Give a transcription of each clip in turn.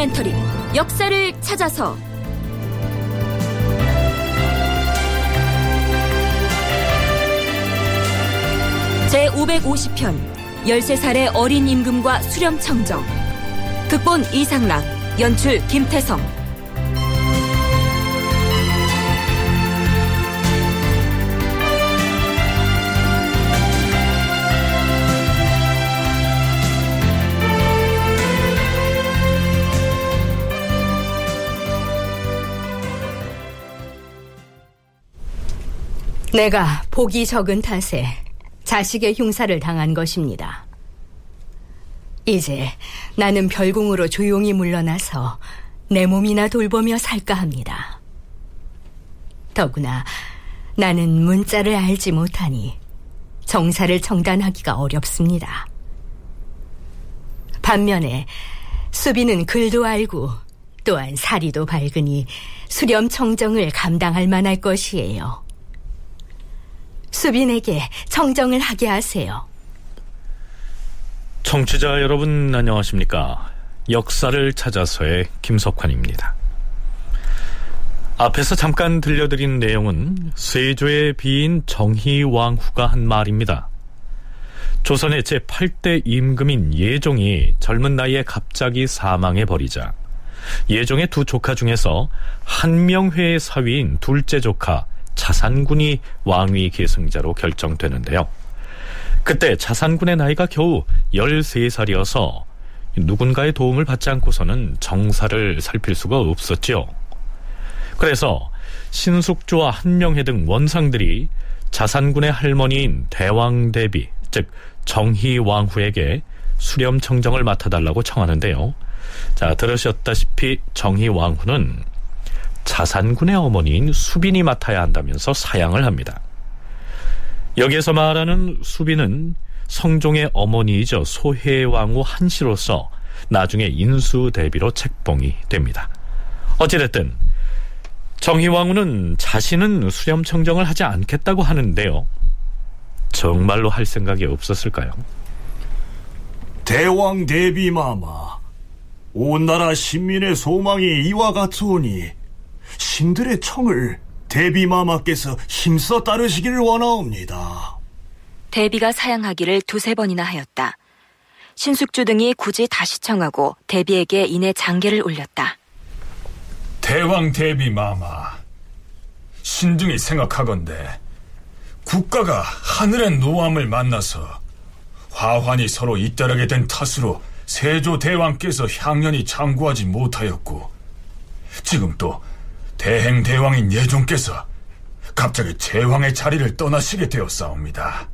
다큐멘터리 역사를 찾아서. 제550편 13살의 어린 임금과 수렴청정. 극본 이상락 연출 김태성 내가 복이 적은 탓에 자식의 흉사를 당한 것입니다. 이제 나는 별궁으로 조용히 물러나서 내 몸이나 돌보며 살까 합니다. 더구나 나는 문자를 알지 못하니 정사를 정단하기가 어렵습니다. 반면에 수비는 글도 알고 또한 사리도 밝으니 수렴 청정을 감당할 만할 것이에요. 수빈에게 청정을 하게 하세요. 청취자 여러분 안녕하십니까? 역사를 찾아서의 김석환입니다. 앞에서 잠깐 들려드린 내용은 세조의 비인 정희왕후가 한 말입니다. 조선의 제8대 임금인 예종이 젊은 나이에 갑자기 사망해 버리자 예종의 두 조카 중에서 한명회의 사위인 둘째 조카 자산군이 왕위 계승자로 결정되는데요. 그때 자산군의 나이가 겨우 13살이어서 누군가의 도움을 받지 않고서는 정사를 살필 수가 없었지요. 그래서 신숙주와 한명회 등 원상들이 자산군의 할머니인 대왕대비, 즉 정희왕후에게 수렴청정을 맡아달라고 청하는데요. 자, 들으셨다시피 정희왕후는 자산군의 어머니인 수빈이 맡아야 한다면서 사양을 합니다. 여기에서 말하는 수빈은 성종의 어머니이죠. 소혜왕후 한씨로서 나중에 인수 대비로 책봉이 됩니다. 어찌됐든 정희왕후는 자신은 수렴청정을 하지 않겠다고 하는데요. 정말로 할 생각이 없었을까요? 대왕 대비마마, 온 나라 신민의 소망이 이와 같으오니 신들의 청을 대비마마께서 힘써 따르시기를 원하옵니다. 대비가 사양하기를 두세 번이나 하였다. 신숙주 등이 굳이 다시 청하고 대비에게 이내 장계를 올렸다. 대왕 대비마마, 신등이 생각하건대 국가가 하늘의 노함을 만나서 화환이 서로 잇따르게 된 탓으로 세조 대왕께서 향연히 장구하지 못하였고 지금 또 대행 대왕인 예종께서 갑자기 제왕의 자리를 떠나시게 되었사옵니다.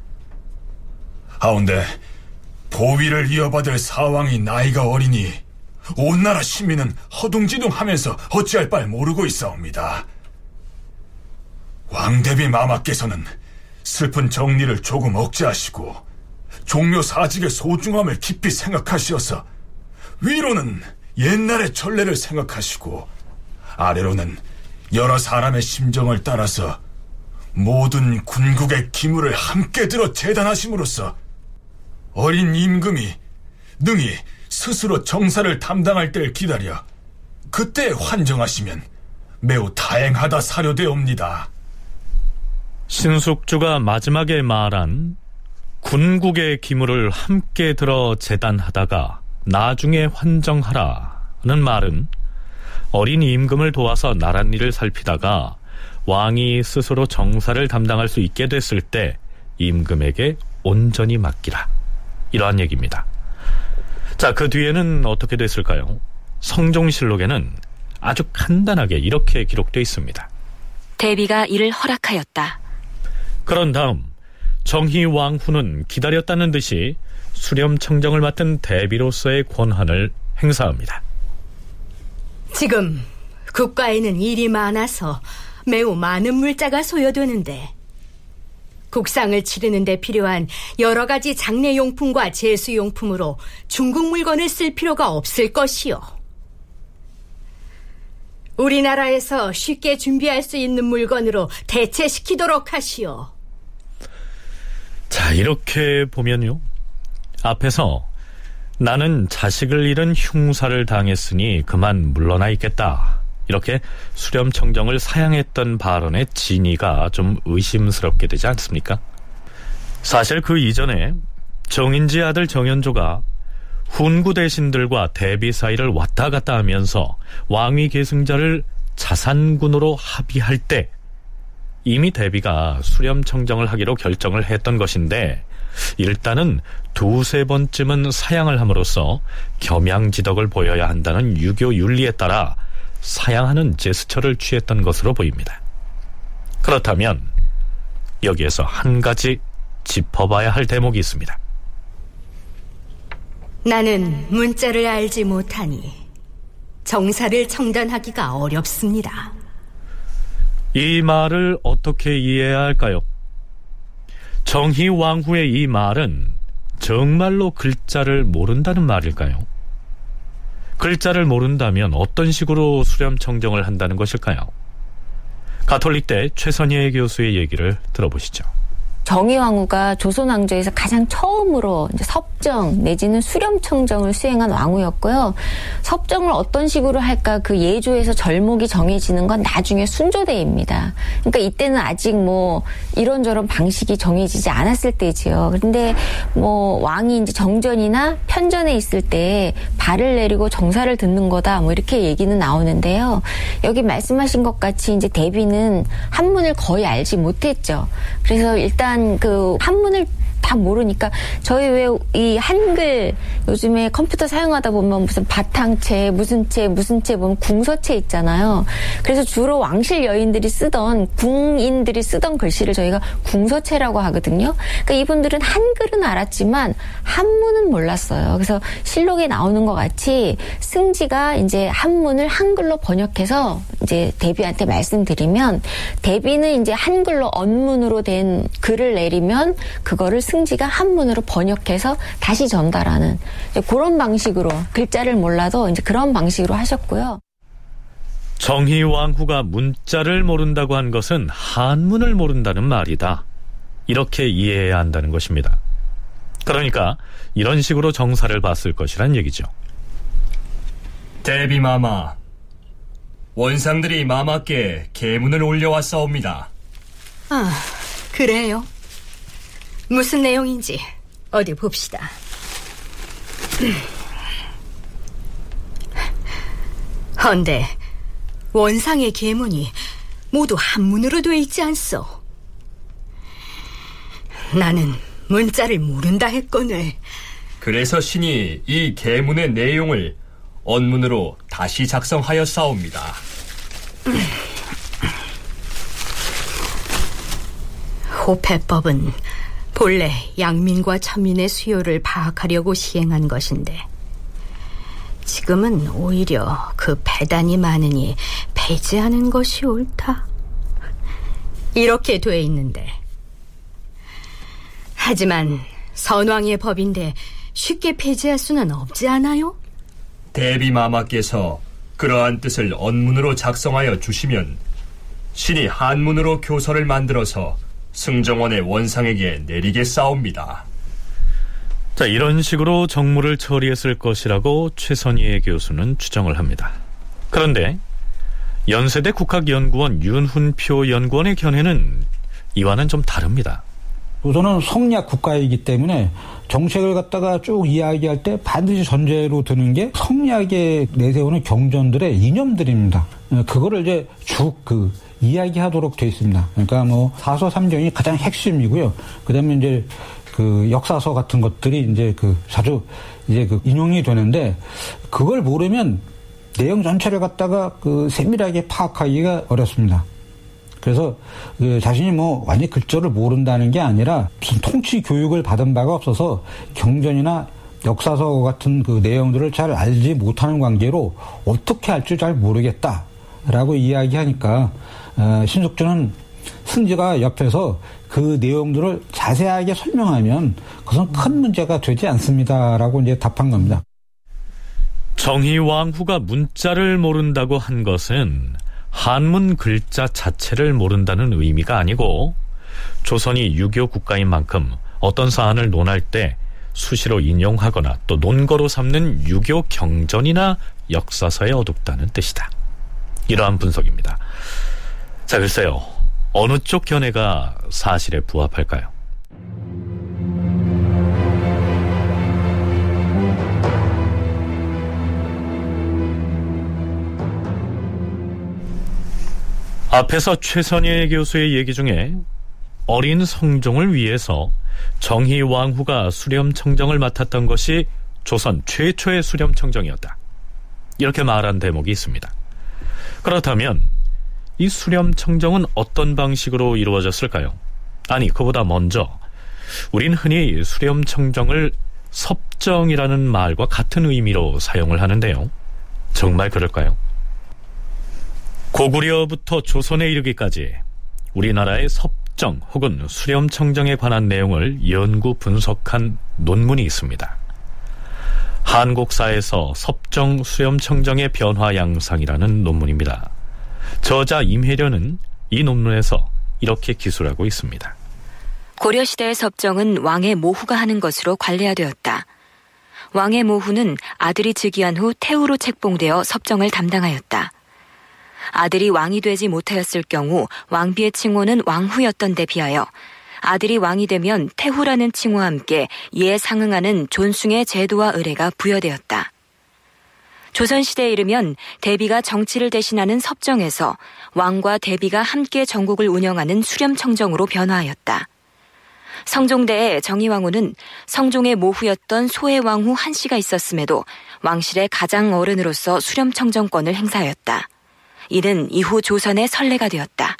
하운데 보위를 이어받을 사왕이 나이가 어리니 온 나라 시민은 허둥지둥하면서 어찌할 바를 모르고 있사옵니다. 왕대비 마마께서는 슬픈 정리를 조금 억제하시고 종묘 사직의 소중함을 깊이 생각하시어서 위로는 옛날의 전례를 생각하시고 아래로는 여러 사람의 심정을 따라서 모든 군국의 기물을 함께 들어 재단하심으로써 어린 임금이 능히 스스로 정사를 담당할 때를 기다려 그때 환정하시면 매우 다행하다 사료되옵니다. 신숙주가 마지막에 말한 군국의 기물을 함께 들어 재단하다가 나중에 환정하라는 말은 어린 임금을 도와서 나랏 일을 살피다가 왕이 스스로 정사를 담당할 수 있게 됐을 때 임금에게 온전히 맡기라. 이러한 얘기입니다. 자, 그 뒤에는 어떻게 됐을까요? 성종실록에는 아주 간단하게 이렇게 기록되어 있습니다. 대비가 이를 허락하였다. 그런 다음 정희 왕후는 기다렸다는 듯이 수렴청정을 맡은 대비로서의 권한을 행사합니다. 지금 국가에는 일이 많아서 매우 많은 물자가 소요되는데 국상을 치르는데 필요한 여러 가지 장례용품과 제수용품으로 중국 물건을 쓸 필요가 없을 것이요. 우리나라에서 쉽게 준비할 수 있는 물건으로 대체시키도록 하시오. 자, 이렇게 보면요. 앞에서 나는 자식을 잃은 흉사를 당했으니 그만 물러나 있겠다. 이렇게 수렴청정을 사양했던 발언의 진위가 좀 의심스럽게 되지 않습니까? 사실 그 이전에 정인지 아들 정현조가 훈구 대신들과 대비 사이를 왔다 갔다 하면서 왕위 계승자를 자산군으로 합의할 때 이미 대비가 수렴청정을 하기로 결정을 했던 것인데 일단은 두세 번쯤은 사양을 함으로써 겸양지덕을 보여야 한다는 유교 윤리에 따라 사양하는 제스처를 취했던 것으로 보입니다. 그렇다면 여기에서 한 가지 짚어봐야 할 대목이 있습니다. 나는 문자를 알지 못하니 정사를 청단하기가 어렵습니다. 이 말을 어떻게 이해해야 할까요? 정희왕후의 이 말은 정말로 글자를 모른다는 말일까요? 글자를 모른다면 어떤 식으로 수렴 청정을 한다는 것일까요? 가톨릭대 최선희 교수의 얘기를 들어보시죠. 정의왕후가 조선 왕조에서 가장 처음으로 섭정 내지는 수렴청정을 수행한 왕후였고요. 섭정을 어떤 식으로 할까 그 예조에서 절목이 정해지는 건 나중에 순조대입니다. 그러니까 이때는 아직 뭐 이런저런 방식이 정해지지 않았을 때지요. 그런데 뭐 왕이 이제 정전이나 편전에 있을 때 발을 내리고 정사를 듣는 거다 뭐 이렇게 얘기는 나오는데요. 여기 말씀하신 것 같이 이제 대비는 한문을 거의 알지 못했죠. 그래서 일단 일단 그 한문을 다 모르니까 저희 왜 이 한글 요즘에 컴퓨터 사용하다 보면 무슨 바탕체 무슨 체 무슨 체 보면 궁서체 있잖아요. 그래서 주로 왕실 여인들이 쓰던 궁인들이 쓰던 글씨를 저희가 궁서체라고 하거든요. 그러니까 이분들은 한글은 알았지만 한문은 몰랐어요. 그래서 실록에 나오는 것 같이 승지가 이제 한문을 한글로 번역해서 이제 대비한테 말씀드리면 대비는 이제 한글로 언문으로 된 글을 내리면 그거를 승 승지가 한문으로 번역해서 다시 전달하는 그런 방식으로 글자를 몰라도 이제 그런 방식으로 하셨고요. 정희 왕후가 문자를 모른다고 한 것은 한문을 모른다는 말이다. 이렇게 이해해야 한다는 것입니다. 그러니까 이런 식으로 정사를 봤을 것이란 얘기죠. 대비마마, 원상들이 마마께 계문을 올려왔사옵니다. 아, 그래요? 무슨 내용인지 어디 봅시다. 헌데 원상의 계문이 모두 한문으로 돼 있지 않소. 나는 문자를 모른다 했거늘. 그래서 신이 이 계문의 내용을 언문으로 다시 작성하였사옵니다. 호패법은 본래 양민과 천민의 수요를 파악하려고 시행한 것인데 지금은 오히려 그 배단이 많으니 폐지하는 것이 옳다. 이렇게 돼 있는데 하지만 선왕의 법인데 쉽게 폐지할 수는 없지 않아요? 대비마마께서 그러한 뜻을 언문으로 작성하여 주시면 신이 한문으로 교서를 만들어서 승정원의 원상에게 내리게 싸웁니다. 자, 이런 식으로 정무를 처리했을 것이라고 최선희의 교수는 추정을 합니다. 그런데 연세대 국학연구원 윤훈표 연구원의 견해는 이와는 좀 다릅니다. 우선은 성리학 국가이기 때문에 정책을 갖다가 쭉 이야기할 때 반드시 전제로 드는 게 성리학에 내세우는 경전들의 이념들입니다. 그거를 이제 쭉그 이야기하도록 되어 있습니다. 그러니까 뭐 사서 삼경이 가장 핵심이고요. 그다음에 이제 그 역사서 같은 것들이 이제 그 자주 이제 그 인용이 되는데 그걸 모르면 내용 전체를 갖다가 그 세밀하게 파악하기가 어렵습니다. 그래서 그 자신이 뭐 완전히 글자를 모른다는 게 아니라 무슨 통치 교육을 받은 바가 없어서 경전이나 역사서 같은 그 내용들을 잘 알지 못하는 관계로 어떻게 할줄잘 모르겠다라고 이야기하니까 어, 신숙주는 승지가 옆에서 그 내용들을 자세하게 설명하면 그것은 큰 문제가 되지 않습니다라고 이제 답한 겁니다. 정희 왕후가 문자를 모른다고 한 것은 한문 글자 자체를 모른다는 의미가 아니고 조선이 유교 국가인 만큼 어떤 사안을 논할 때 수시로 인용하거나 또 논거로 삼는 유교 경전이나 역사서에 어둡다는 뜻이다. 이러한 분석입니다. 자, 글쎄요. 어느 쪽 견해가 사실에 부합할까요? 앞에서 최선희 교수의 얘기 중에 어린 성종을 위해서 정희 왕후가 수렴청정을 맡았던 것이 조선 최초의 수렴청정이었다. 이렇게 말한 대목이 있습니다. 그렇다면 이 수렴 청정은 어떤 방식으로 이루어졌을까요? 아니, 그보다 먼저 우린 흔히 수렴 청정을 섭정이라는 말과 같은 의미로 사용을 하는데요. 정말 그럴까요? 고구려부터 조선에 이르기까지 우리나라의 섭정 혹은 수렴 청정에 관한 내용을 연구 분석한 논문이 있습니다. 한국사에서 섭정 수렴 청정의 변화 양상이라는 논문입니다. 저자 임혜련은 이 논문에서 이렇게 기술하고 있습니다. 고려시대의 섭정은 왕의 모후가 하는 것으로 관례화되었다. 왕의 모후는 아들이 즉위한 후 태후로 책봉되어 섭정을 담당하였다. 아들이 왕이 되지 못하였을 경우 왕비의 칭호는 왕후였던 데 비하여 아들이 왕이 되면 태후라는 칭호와 함께 이에 상응하는 존숭의 제도와 의례가 부여되었다. 조선시대에 이르면 대비가 정치를 대신하는 섭정에서 왕과 대비가 함께 전국을 운영하는 수렴청정으로 변화하였다. 성종대에 정의왕후는 성종의 모후였던 소해왕후 한씨가 있었음에도 왕실의 가장 어른으로서 수렴청정권을 행사하였다. 이는 이후 조선의 선례가 되었다.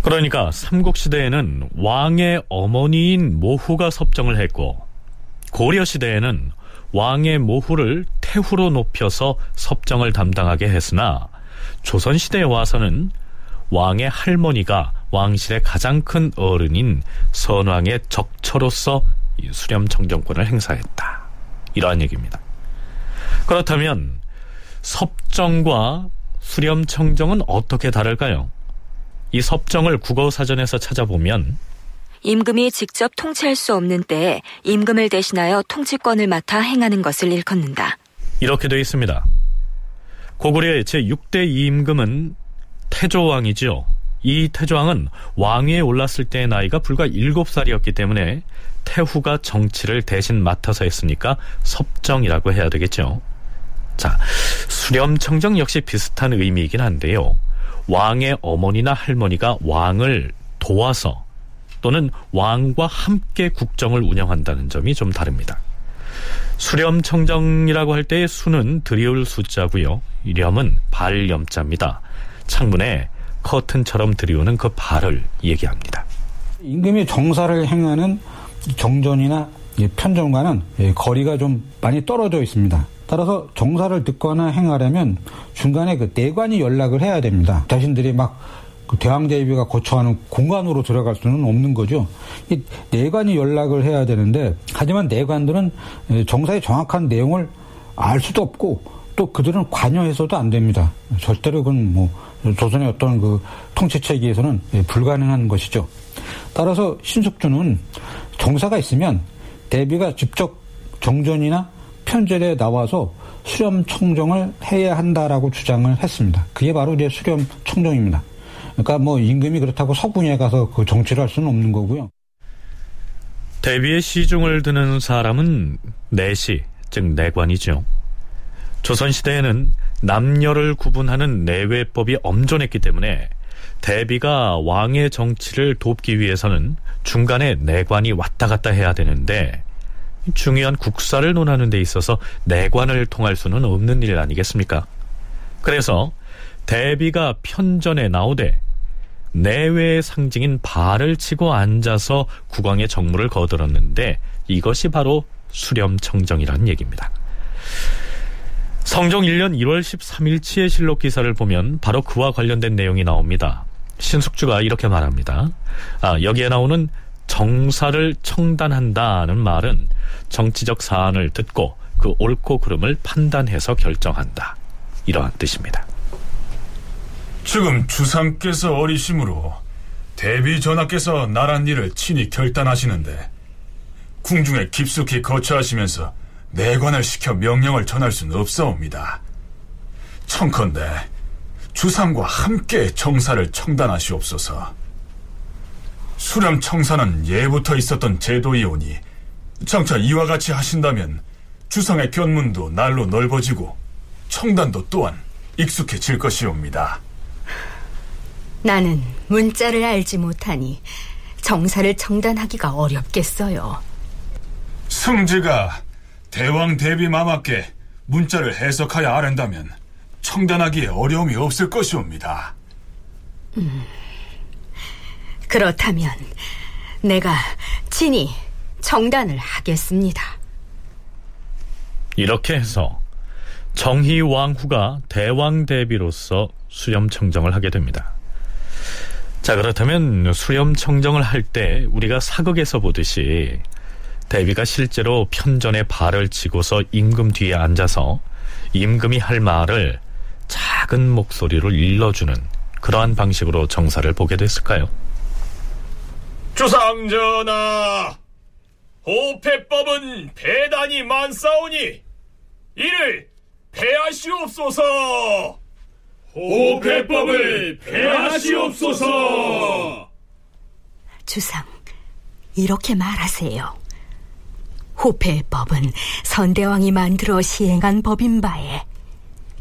그러니까 삼국시대에는 왕의 어머니인 모후가 섭정을 했고 고려시대에는 왕의 모후를 태후로 높여서 섭정을 담당하게 했으나 조선시대에 와서는 왕의 할머니가 왕실의 가장 큰 어른인 선왕의 적처로서 수렴청정권을 행사했다. 이러한 얘기입니다. 그렇다면 섭정과 수렴청정은 어떻게 다를까요? 이 섭정을 국어사전에서 찾아보면 임금이 직접 통치할 수 없는 때에 임금을 대신하여 통치권을 맡아 행하는 것을 일컫는다. 이렇게 되어 있습니다. 고구려의 제6대 임금은 태조왕이지요. 이 태조왕은 왕위에 올랐을 때의 나이가 불과 7살이었기 때문에 태후가 정치를 대신 맡아서 했으니까 섭정이라고 해야 되겠죠. 자, 수렴청정 역시 비슷한 의미이긴 한데요. 왕의 어머니나 할머니가 왕을 도와서 또는 왕과 함께 국정을 운영한다는 점이 좀 다릅니다. 수렴청정이라고 할 때의 수는 드리울 숫자고요. 이렴은 발염자입니다. 창문에 커튼처럼 들이우는 그 발을 얘기합니다. 임금이 정사를 행하는 정전이나 편정과는 거리가 좀 많이 떨어져 있습니다. 따라서 정사를 듣거나 행하려면 중간에 그 내관이 연락을 해야 됩니다. 자신들이 막 그 대왕대비가 거처하는 공간으로 들어갈 수는 없는 거죠. 이 내관이 연락을 해야 되는데 하지만 내관들은 정사의 정확한 내용을 알 수도 없고 또 그들은 관여해서도 안 됩니다. 절대로 그건 뭐 조선의 어떤 그 통치 체계에서는 불가능한 것이죠. 따라서 신숙주는 정사가 있으면 대비가 직접 정전이나 편절에 나와서 수렴 청정을 해야 한다라고 주장을 했습니다. 그게 바로 이제 수렴 청정입니다. 그러니까 뭐 임금이 그렇다고 서군에 가서 그 정치를 할 수는 없는 거고요. 대비의 시중을 드는 사람은 내시, 즉 내관이죠. 조선시대에는 남녀를 구분하는 내외법이 엄존했기 때문에 대비가 왕의 정치를 돕기 위해서는 중간에 내관이 왔다 갔다 해야 되는데 중요한 국사를 논하는 데 있어서 내관을 통할 수는 없는 일 아니겠습니까? 그래서 대비가 편전에 나오되 내외의 상징인 발을 치고 앉아서 국왕의 정무를 거들었는데 이것이 바로 수렴청정이라는 얘기입니다. 성종 1년 1월 13일치의 실록 기사를 보면 바로 그와 관련된 내용이 나옵니다. 신숙주가 이렇게 말합니다. 아, 여기에 나오는 정사를 청단한다는 말은 정치적 사안을 듣고 그 옳고 그름을 판단해서 결정한다. 이러한 뜻입니다. 지금 주상께서 어리심으로 대비 전하께서 나란 일을 친히 결단하시는데 궁중에 깊숙이 거처하시면서 내관을 시켜 명령을 전할 수는 없사옵니다. 청컨대 주상과 함께 정사를 청단하시옵소서. 수렴 청사는 예부터 있었던 제도이오니 장차 이와 같이 하신다면 주상의 견문도 날로 넓어지고 청단도 또한 익숙해질 것이옵니다. 나는 문자를 알지 못하니 정사를 청단하기가 어렵겠어요. 승지가 대왕 대비 마마께 문자를 해석하여 아랜다면 청단하기에 어려움이 없을 것이옵니다. 음, 그렇다면 내가 친히 청단을 하겠습니다. 이렇게 해서 정희 왕후가 대왕 대비로서 수렴 청정을 하게 됩니다. 자, 그렇다면 수렴 청정을 할 때 우리가 사극에서 보듯이 대비가 실제로 편전에 발을 치고서 임금 뒤에 앉아서 임금이 할 말을 작은 목소리로 일러주는 그러한 방식으로 정사를 보게 됐을까요? 주상전하, 호패법은 배단이 많사오니 이를 폐하시옵소서. 호패법을 폐하시옵소서. 주상, 이렇게 말하세요. 호패법은 선대왕이 만들어 시행한 법인 바에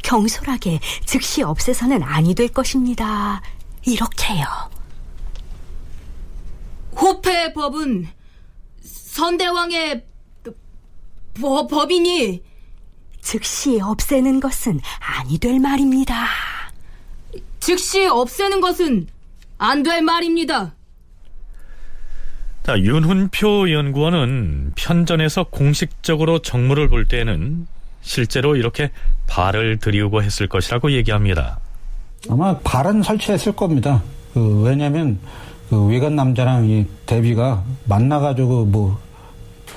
경솔하게 즉시 없애서는 아니 될 것입니다. 이렇게요. 호패법은 선대왕의 법, 법이니 즉시 없애는 것은 아니 될 말입니다. 즉시 없애는 것은 안 될 말입니다. 자, 윤훈표 연구원은 편전에서 공식적으로 정무를 볼 때는 실제로 이렇게 발을 들이우고 했을 것이라고 얘기합니다. 아마 발은 설치했을 겁니다. 그 왜냐하면 그 외간 남자랑 이 대비가 만나가지고 뭐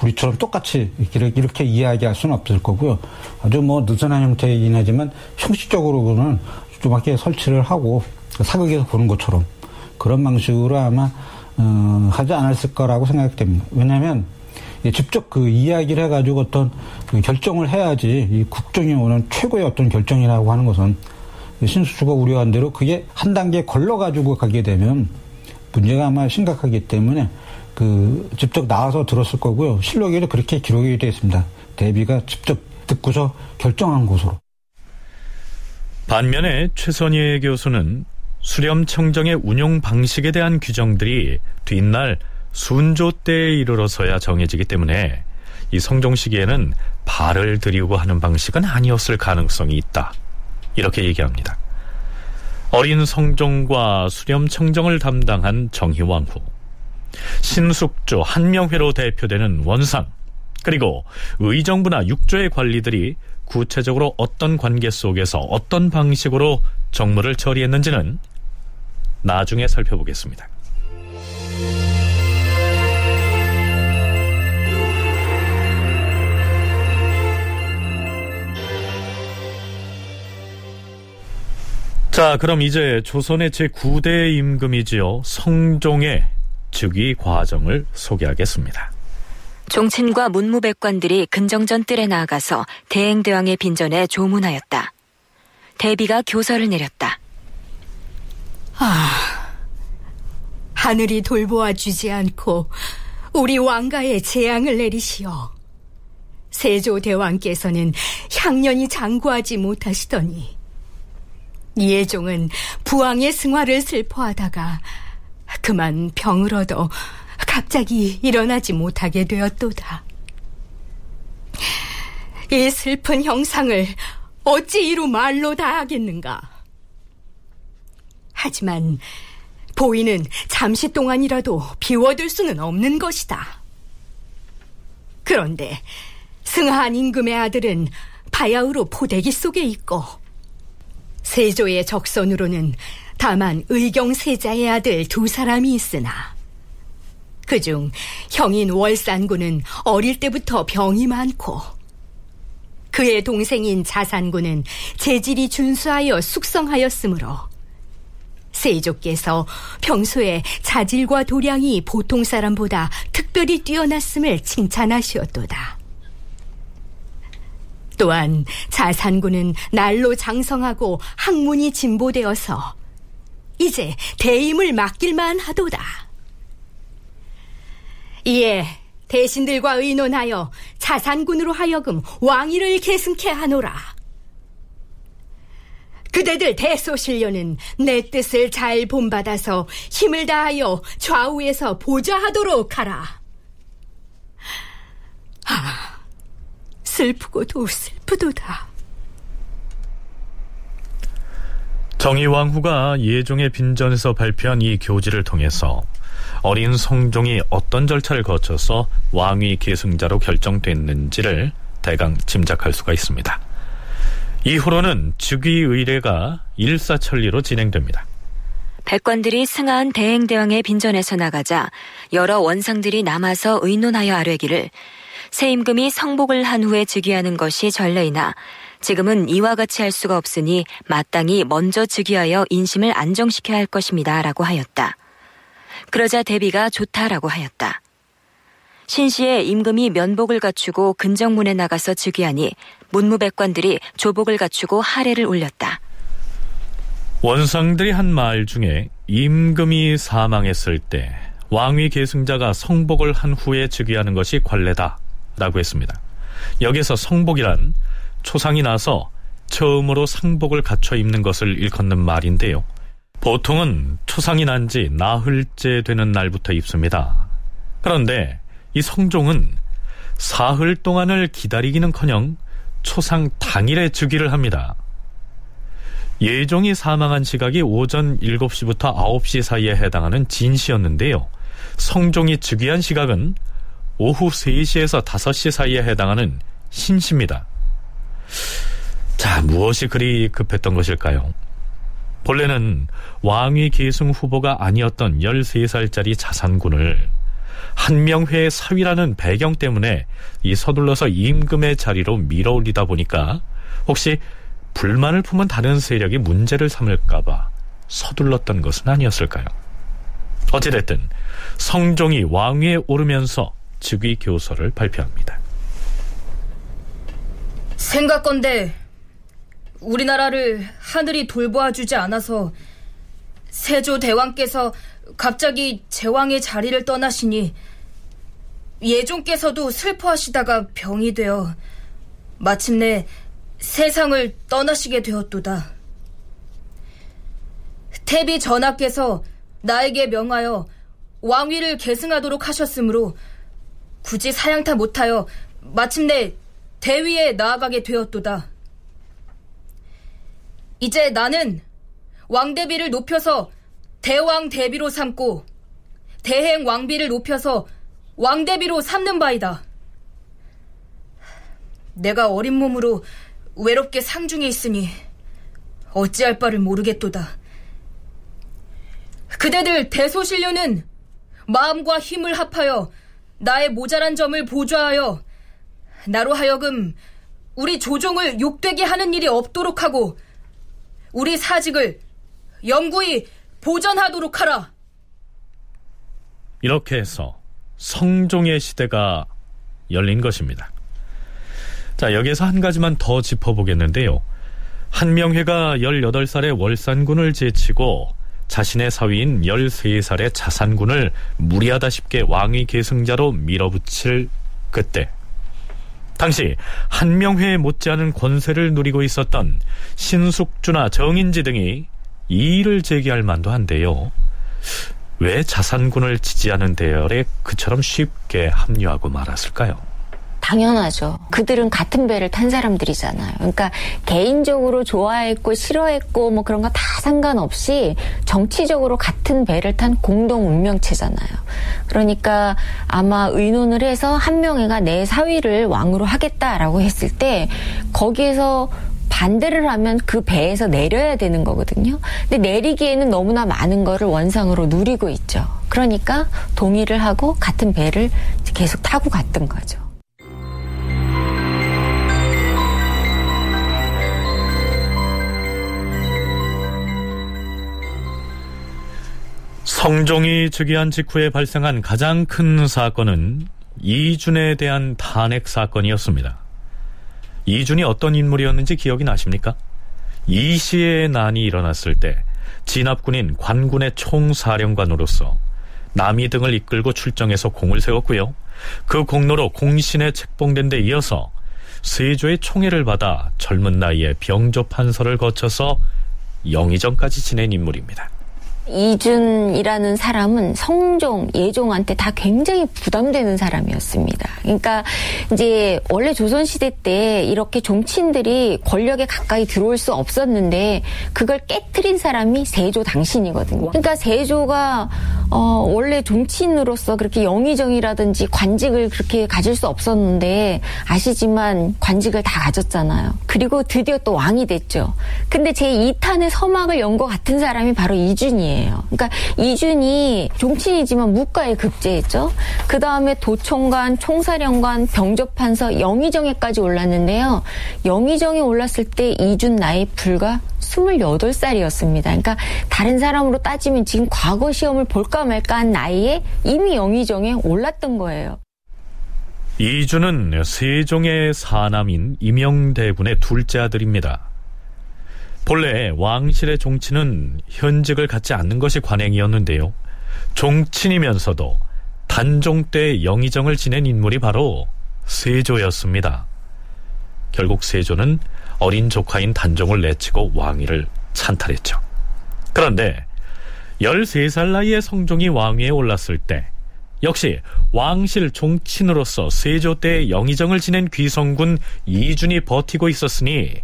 우리처럼 똑같이 이렇게, 이렇게 이야기할 수는 없을 거고요. 아주 뭐 느슨한 형태이긴 하지만 형식적으로는 좀 이렇게 설치를 하고 사극에서 보는 것처럼 그런 방식으로 아마 어, 하지 않았을 거라고 생각됩니다. 왜냐하면 직접 그 이야기를 해가지고 어떤 그 결정을 해야지 이 국정이 오는 최고의 어떤 결정이라고 하는 것은 신수수가 우려한 대로 그게 한 단계 걸러가지고 가게 되면 문제가 아마 심각하기 때문에 그 직접 나와서 들었을 거고요. 실록에도 그렇게 기록이 되어 있습니다. 대비가 직접 듣고서 결정한 것으로. 반면에 최선희 교수는 수렴청정의 운용 방식에 대한 규정들이 뒷날 순조 때에 이르러서야 정해지기 때문에 이 성종 시기에는 발을 들이고 하는 방식은 아니었을 가능성이 있다. 이렇게 얘기합니다. 어린 성종과 수렴청정을 담당한 정희왕후, 신숙조 한명회로 대표되는 원상, 그리고 의정부나 육조의 관리들이 구체적으로 어떤 관계 속에서 어떤 방식으로 정무를 처리했는지는 나중에 살펴보겠습니다. 자, 그럼 이제 조선의 제9대 임금이지요. 성종의 즉위 과정을 소개하겠습니다. 종친과 문무백관들이 근정전 뜰에 나아가서 대행대왕의 빈전에 조문하였다. 대비가 교서를 내렸다. 아, 하늘이 돌보아 주지 않고 우리 왕가에 재앙을 내리시어 세조 대왕께서는 향년이 장구하지 못하시더니 예종은 부왕의 승화를 슬퍼하다가 그만 병을 얻어 갑자기 일어나지 못하게 되었도다. 이 슬픈 형상을 어찌 이루 말로 다 하겠는가? 하지만 보이는 잠시 동안이라도 비워둘 수는 없는 것이다. 그런데 승하한 임금의 아들은 바야흐로 포대기 속에 있고 세조의 적선으로는 다만 의경세자의 아들 두 사람이 있으나 그중 형인 월산군은 어릴 때부터 병이 많고 그의 동생인 자산군은 재질이 준수하여 숙성하였으므로 세조께서 평소에 자질과 도량이 보통 사람보다 특별히 뛰어났음을 칭찬하시었도다. 또한 자산군은 날로 장성하고 학문이 진보되어서 이제 대임을 맡길만 하도다. 이에 대신들과 의논하여 자산군으로 하여금 왕위를 계승케 하노라. 그대들 대소신료는 내 뜻을 잘 본받아서 힘을 다하여 좌우에서 보좌하도록 하라. 아, 슬프고도 슬프도다. 정의왕후가 예종의 빈전에서 발표한 이 교지를 통해서 어린 성종이 어떤 절차를 거쳐서 왕위 계승자로 결정됐는지를 대강 짐작할 수가 있습니다. 이후로는 즉위 의례가 일사천리로 진행됩니다. 백관들이 승하한 대행대왕의 빈전에서 나가자 여러 원상들이 남아서 의논하여 아뢰기를 새 임금이 성복을 한 후에 즉위하는 것이 전례이나 지금은 이와 같이 할 수가 없으니 마땅히 먼저 즉위하여 인심을 안정시켜야 할 것입니다. 라고 하였다. 그러자 대비가 좋다라고 하였다. 신시에 임금이 면복을 갖추고 근정문에 나가서 즉위하니 문무백관들이 조복을 갖추고 하례를 올렸다. 원상들이 한 말 중에 임금이 사망했을 때 왕위 계승자가 성복을 한 후에 즉위하는 것이 관례다라고 했습니다. 여기서 성복이란 초상이 나서 처음으로 상복을 갖춰 입는 것을 일컫는 말인데요. 보통은 초상이 난 지 나흘째 되는 날부터 입습니다. 그런데 이 성종은 사흘 동안을 기다리기는커녕 초상 당일에 즉위를 합니다. 예종이 사망한 시각이 오전 7시부터 9시 사이에 해당하는 진시였는데요. 성종이 즉위한 시각은 오후 3시에서 5시 사이에 해당하는 신시입니다. 자, 무엇이 그리 급했던 것일까요? 본래는 왕위 계승 후보가 아니었던 13살짜리 자산군을 한명회의 사위라는 배경 때문에 이 서둘러서 임금의 자리로 밀어올리다 보니까 혹시 불만을 품은 다른 세력이 문제를 삼을까봐 서둘렀던 것은 아니었을까요? 어찌됐든 성종이 왕위에 오르면서 즉위 교서를 발표합니다. 생각건대 우리나라를 하늘이 돌보아 주지 않아서 세조 대왕께서 갑자기 제왕의 자리를 떠나시니 예종께서도 슬퍼하시다가 병이 되어 마침내 세상을 떠나시게 되었도다. 태비 전하께서 나에게 명하여 왕위를 계승하도록 하셨으므로 굳이 사양타 못하여 마침내 대위에 나아가게 되었도다. 이제 나는 왕대비를 높여서 대왕 대비로 삼고 대행 왕비를 높여서 왕대비로 삼는 바이다. 내가 어린 몸으로 외롭게 상중에 있으니 어찌할 바를 모르겠도다. 그대들 대소신료는 마음과 힘을 합하여 나의 모자란 점을 보좌하여 나로 하여금 우리 조종을 욕되게 하는 일이 없도록 하고 우리 사직을 영구히 보전하도록 하라. 이렇게 해서 성종의 시대가 열린 것입니다. 자, 여기에서 한 가지만 더 짚어보겠는데요. 한명회가 18살의 월산군을 제치고 자신의 사위인 13살의 자산군을 무리하다 쉽게 왕위 계승자로 밀어붙일 그때 당시 한명회에 못지않은 권세를 누리고 있었던 신숙주나 정인지 등이 이의를 제기할 만도 한데요. 왜 자산군을 지지하는 대열에 그처럼 쉽게 합류하고 말았을까요? 당연하죠. 그들은 같은 배를 탄 사람들이잖아요. 그러니까 개인적으로 좋아했고 싫어했고 뭐 그런 거 다 상관없이 정치적으로 같은 배를 탄 공동 운명체잖아요. 그러니까 아마 의논을 해서 한명회가 내 사위를 왕으로 하겠다라고 했을 때 거기에서 반대를 하면 그 배에서 내려야 되는 거거든요. 근데 내리기에는 너무나 많은 거를 원상으로 누리고 있죠. 그러니까 동의를 하고 같은 배를 계속 타고 갔던 거죠. 성종이 즉위한 직후에 발생한 가장 큰 사건은 이준에 대한 탄핵 사건이었습니다. 이준이 어떤 인물이었는지 기억이 나십니까? 이시의 난이 일어났을 때 진압군인 관군의 총사령관으로서 남이 등을 이끌고 출정해서 공을 세웠고요. 그 공로로 공신에 책봉된 데 이어서 세조의 총애를 받아 젊은 나이에 병조 판서를 거쳐서 영의정까지 지낸 인물입니다. 이준이라는 사람은 성종, 예종한테 다 굉장히 부담되는 사람이었습니다. 그러니까 이제 원래 조선시대 때 이렇게 종친들이 권력에 가까이 들어올 수 없었는데 그걸 깨뜨린 사람이 세조 당신이거든요. 그러니까 세조가 어, 원래 종친으로서 그렇게 영의정이라든지 관직을 그렇게 가질 수 없었는데 아시지만 관직을 다 가졌잖아요. 그리고 드디어 또 왕이 됐죠. 근데 제 2탄의 서막을 연 것 같은 사람이 바로 이준이에요. 그러니까 이준이 종친이지만 무과에 급제했죠. 그 다음에 도총관, 총사령관, 병조판서, 영의정에까지 올랐는데요. 영의정에 올랐을 때 이준 나이 불과 28살이었습니다. 그러니까 다른 사람으로 따지면 지금 과거 시험을 볼까 말까 한 나이에 이미 영의정에 올랐던 거예요. 이준은 세종의 사남인 임영대군의 둘째 아들입니다. 본래 왕실의 종친은 현직을 갖지 않는 것이 관행이었는데요. 종친이면서도 단종 때 영의정을 지낸 인물이 바로 세조였습니다. 결국 세조는 어린 조카인 단종을 내치고 왕위를 찬탈했죠. 그런데 13살 나이에 성종이 왕위에 올랐을 때 역시 왕실 종친으로서 세조 때 영의정을 지낸 귀성군 이준이 버티고 있었으니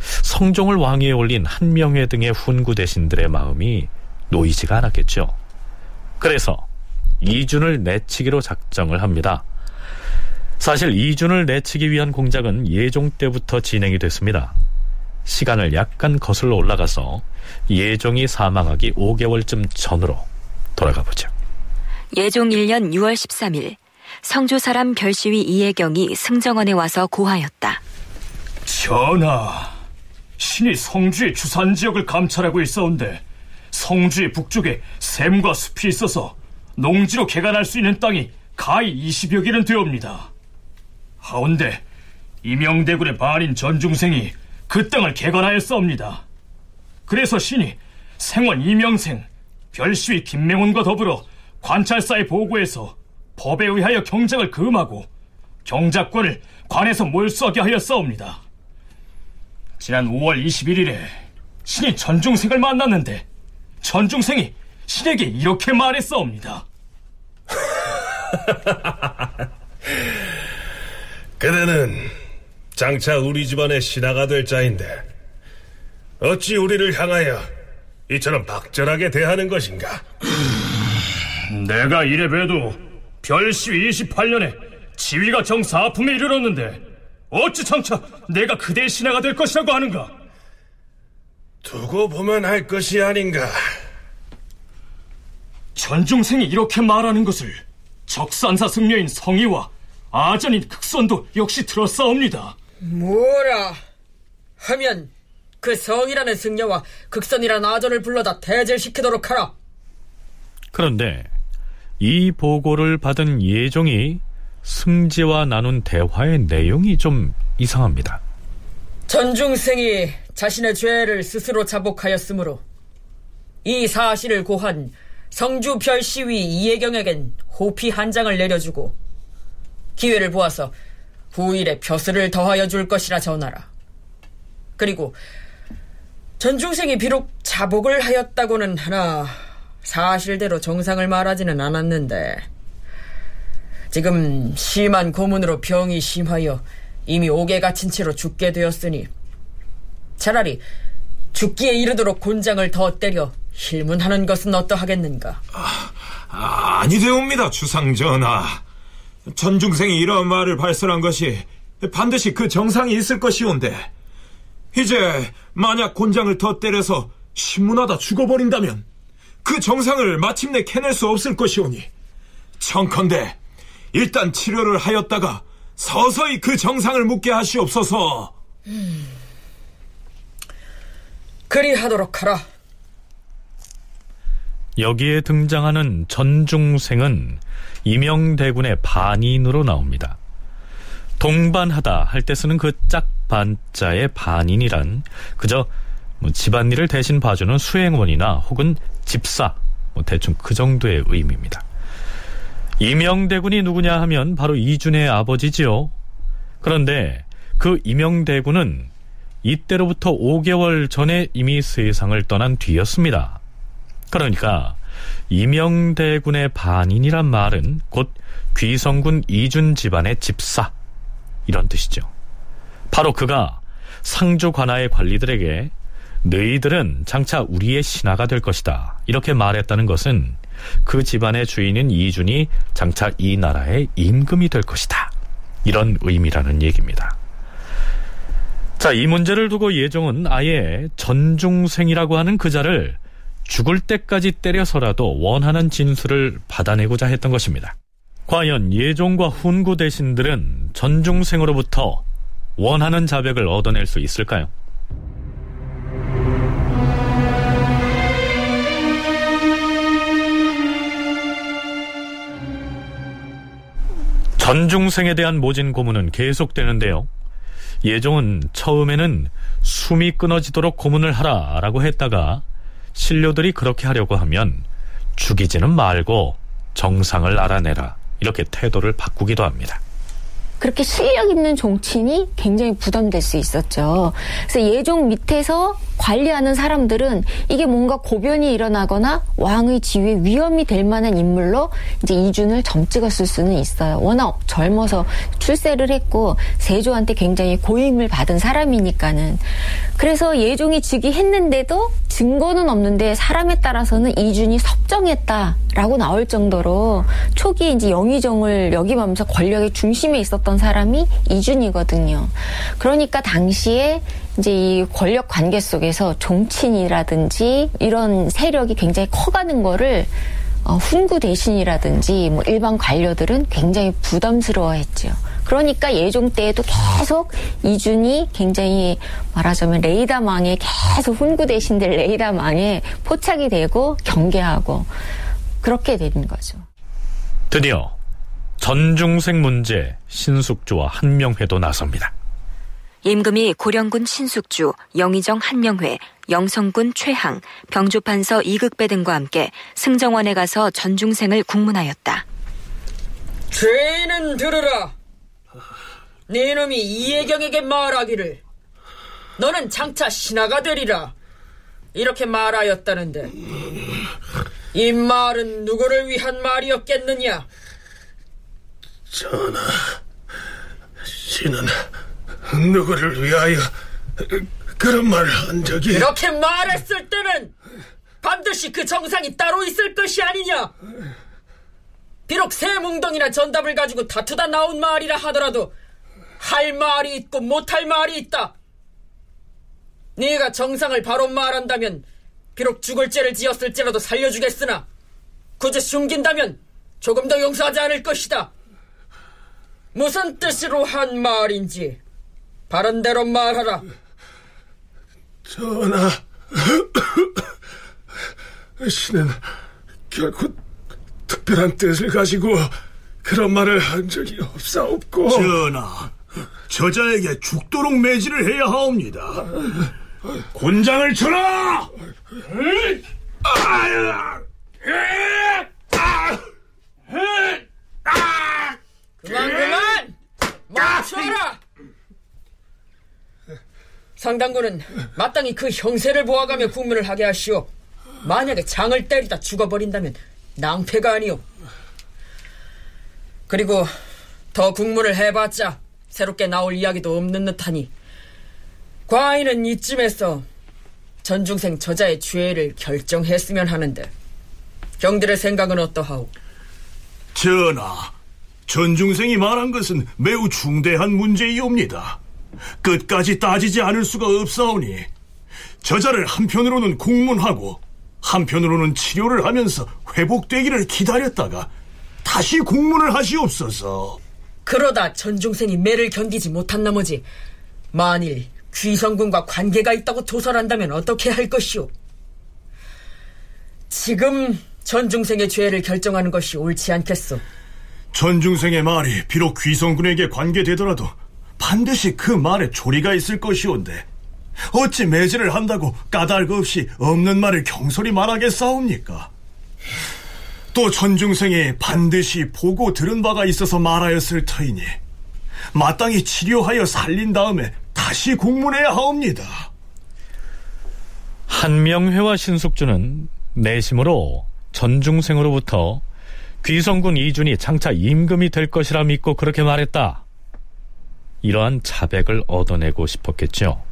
성종을 왕위에 올린 한명회 등의 훈구 대신들의 마음이 놓이지가 않았겠죠. 그래서 이준을 내치기로 작정을 합니다. 사실 이준을 내치기 위한 공작은 예종 때부터 진행이 됐습니다. 시간을 약간 거슬러 올라가서 예종이 사망하기 5개월쯤 전으로 돌아가 보죠. 예종 1년 6월 13일 성주 사람 별시위 이혜경이 승정원에 와서 고하였다. 전하, 신이 성주의 주산 지역을 감찰하고 있어온데 성주의 북쪽에 샘과 숲이 있어서 농지로 개간할 수 있는 땅이 가히 20여 개는 되옵니다. 하운데 임영대군의 반인 전중생이 그 땅을 개간하였사옵니다. 그래서 신이 생원 이명생, 별시위 김명훈과 더불어 관찰사에 보고해서 법에 의하여 경작을 금하고 경작권을 관에서 몰수하게 하였사옵니다. 지난 5월 21일에 신이 전중생을 만났는데 전중생이 신에게 이렇게 말했사옵니다. 그대는 장차 우리 집안의 신하가 될 자인데 어찌 우리를 향하여 이처럼 박절하게 대하는 것인가? 내가 이래 봬도 별시위 28년에 지위가 정사품에 이르렀는데 어찌 장차 내가 그대의 신하가 될 것이라고 하는가? 두고 보면 할 것이 아닌가. 전중생이 이렇게 말하는 것을 적산사 승려인 성희와 아전인 극선도 역시 들었사옵니다. 뭐라 하면 그 성이라는 승려와 극선이라는 아전을 불러다 대절시키도록 하라. 그런데 이 보고를 받은 예종이 승지와 나눈 대화의 내용이 좀 이상합니다. 전중생이 자신의 죄를 스스로 자복하였으므로 이 사실을 고한 성주 별시위 이혜경에겐 호피 한 장을 내려주고 기회를 보아서 후일에 벼슬을 더하여 줄 것이라 전하라. 그리고 전중생이 비록 자복을 하였다고는 하나 사실대로 정상을 말하지는 않았는데 지금 심한 고문으로 병이 심하여 이미 옥에 갇힌 채로 죽게 되었으니 차라리 죽기에 이르도록 곤장을 더 때려 힐문하는 것은 어떠하겠는가? 아, 니 되옵니다, 주상전하. 전중생이 이런 말을 발설한 것이 반드시 그 정상이 있을 것이온데 이제 만약 곤장을 더 때려서 신문하다 죽어버린다면 그 정상을 마침내 캐낼 수 없을 것이오니 청컨대 일단 치료를 하였다가 서서히 그 정상을 묻게 하시옵소서. 음, 그리하도록 하라. 여기에 등장하는 전중생은 임영대군의 반인으로 나옵니다. 동반하다 할 때 쓰는 그 짝반자의 반인이란 그저 뭐 집안일을 대신 봐주는 수행원이나 혹은 집사 뭐 대충 그 정도의 의미입니다. 임영대군이 누구냐 하면 바로 이준의 아버지지요. 그런데 그 임영대군은 이때로부터 5개월 전에 이미 세상을 떠난 뒤였습니다. 그러니까 임영대군의 반인이란 말은 곧 귀성군 이준 집안의 집사 이런 뜻이죠. 바로 그가 상주 관아의 관리들에게 너희들은 장차 우리의 신하가 될 것이다. 이렇게 말했다는 것은 그 집안의 주인인 이준이 장차 이 나라의 임금이 될 것이다. 이런 의미라는 얘기입니다. 자, 이 문제를 두고 예종은 아예 전중생이라고 하는 그자를 죽을 때까지 때려서라도 원하는 진술을 받아내고자 했던 것입니다. 과연 예종과 훈구 대신들은 전중생으로부터 원하는 자백을 얻어낼 수 있을까요? 전중생에 대한 모진 고문은 계속되는데요. 예종은 처음에는 숨이 끊어지도록 고문을 하라라고 했다가 신료들이 그렇게 하려고 하면 죽이지는 말고 정상을 알아내라 이렇게 태도를 바꾸기도 합니다. 그렇게 실력 있는 종친이 굉장히 부담될 수 있었죠. 그래서 예종 밑에서 관리하는 사람들은 이게 뭔가 고변이 일어나거나 왕의 지위에 위험이 될 만한 인물로 이제 이준을 점찍었을 수는 있어요. 워낙 젊어서 출세를 했고 세조한테 굉장히 고임을 받은 사람이니까는. 그래서 예종이 즉위했는데도 증거는 없는데 사람에 따라서는 이준이 섭정했다라고 나올 정도로 초기에 이제 영의정을 역임하면서 권력의 중심에 있었던 사람이 이준이거든요. 그러니까 당시에 이제 이 권력 관계 속에서 종친이라든지 이런 세력이 굉장히 커가는 거를 어, 훈구 대신이라든지 뭐 일반 관료들은 굉장히 부담스러워했죠. 그러니까 예종 때에도 계속 이준이 굉장히 말하자면 레이다망에 계속 훈구 대신들 레이다망에 포착이 되고 경계하고 그렇게 되는 거죠. 드디어 전중생 문제 신숙주와 한명회도 나섭니다. 임금이 고령군 신숙주, 영의정 한명회, 영성군 최항, 병조판서 이극배 등과 함께 승정원에 가서 전중생을 국문하였다. 죄인은 들으라. 네 놈이 이혜경에게 말하기를 너는 장차 신하가 되리라. 이렇게 말하였다는데 이 말은 누구를 위한 말이었겠느냐? 전하, 신은 누구를 위하여 그런 말을 한 적이 그렇게 말했을 때는 반드시 그 정상이 따로 있을 것이 아니냐? 비록 새 뭉덩이나 전답을 가지고 다투다 나온 말이라 하더라도 할 말이 있고 못할 말이 있다. 네가 정상을 바로 말한다면 비록 죽을 죄를 지었을지라도 살려주겠으나 굳이 숨긴다면 조금 더 용서하지 않을 것이다. 무슨 뜻으로 한 말인지 바른 대로 말하라. 전하, 신은 결코 특별한 뜻을 가지고 그런 말을 한 적이 없사옵고. 전하, 저자에게 죽도록 매질을 해야 하옵니다. 곤장을 쳐라! 그만 그만! 멈춰라! 상당군은 마땅히 그 형세를 보아가며 국문을 하게 하시오. 만약에 장을 때리다 죽어버린다면 낭패가 아니오. 그리고 더 국문을 해봤자 새롭게 나올 이야기도 없는 듯하니 과인은 이쯤에서 전중생 저자의 죄를 결정했으면 하는데 경들의 생각은 어떠하오? 전하, 전중생이 말한 것은 매우 중대한 문제이옵니다. 끝까지 따지지 않을 수가 없사오니 저자를 한편으로는 국문하고 한편으로는 치료를 하면서 회복되기를 기다렸다가 다시 국문을 하시옵소서. 그러다 전중생이 매를 견디지 못한 나머지 만일 귀성군과 관계가 있다고 조설한다면 어떻게 할 것이오? 지금 전중생의 죄를 결정하는 것이 옳지 않겠소. 전중생의 말이 비록 귀성군에게 관계되더라도 반드시 그 말에 조리가 있을 것이온데 어찌 매질을 한다고 까닭 없이 없는 말을 경솔히 말하겠사옵니까? 또 전중생이 반드시 보고 들은 바가 있어서 말하였을 터이니 마땅히 치료하여 살린 다음에 다시 공문해야 하옵니다. 한명회와 신숙주는 내심으로 전중생으로부터 귀성군 이준이 장차 임금이 될 것이라 믿고 그렇게 말했다. 이러한 자백을 얻어내고 싶었겠죠.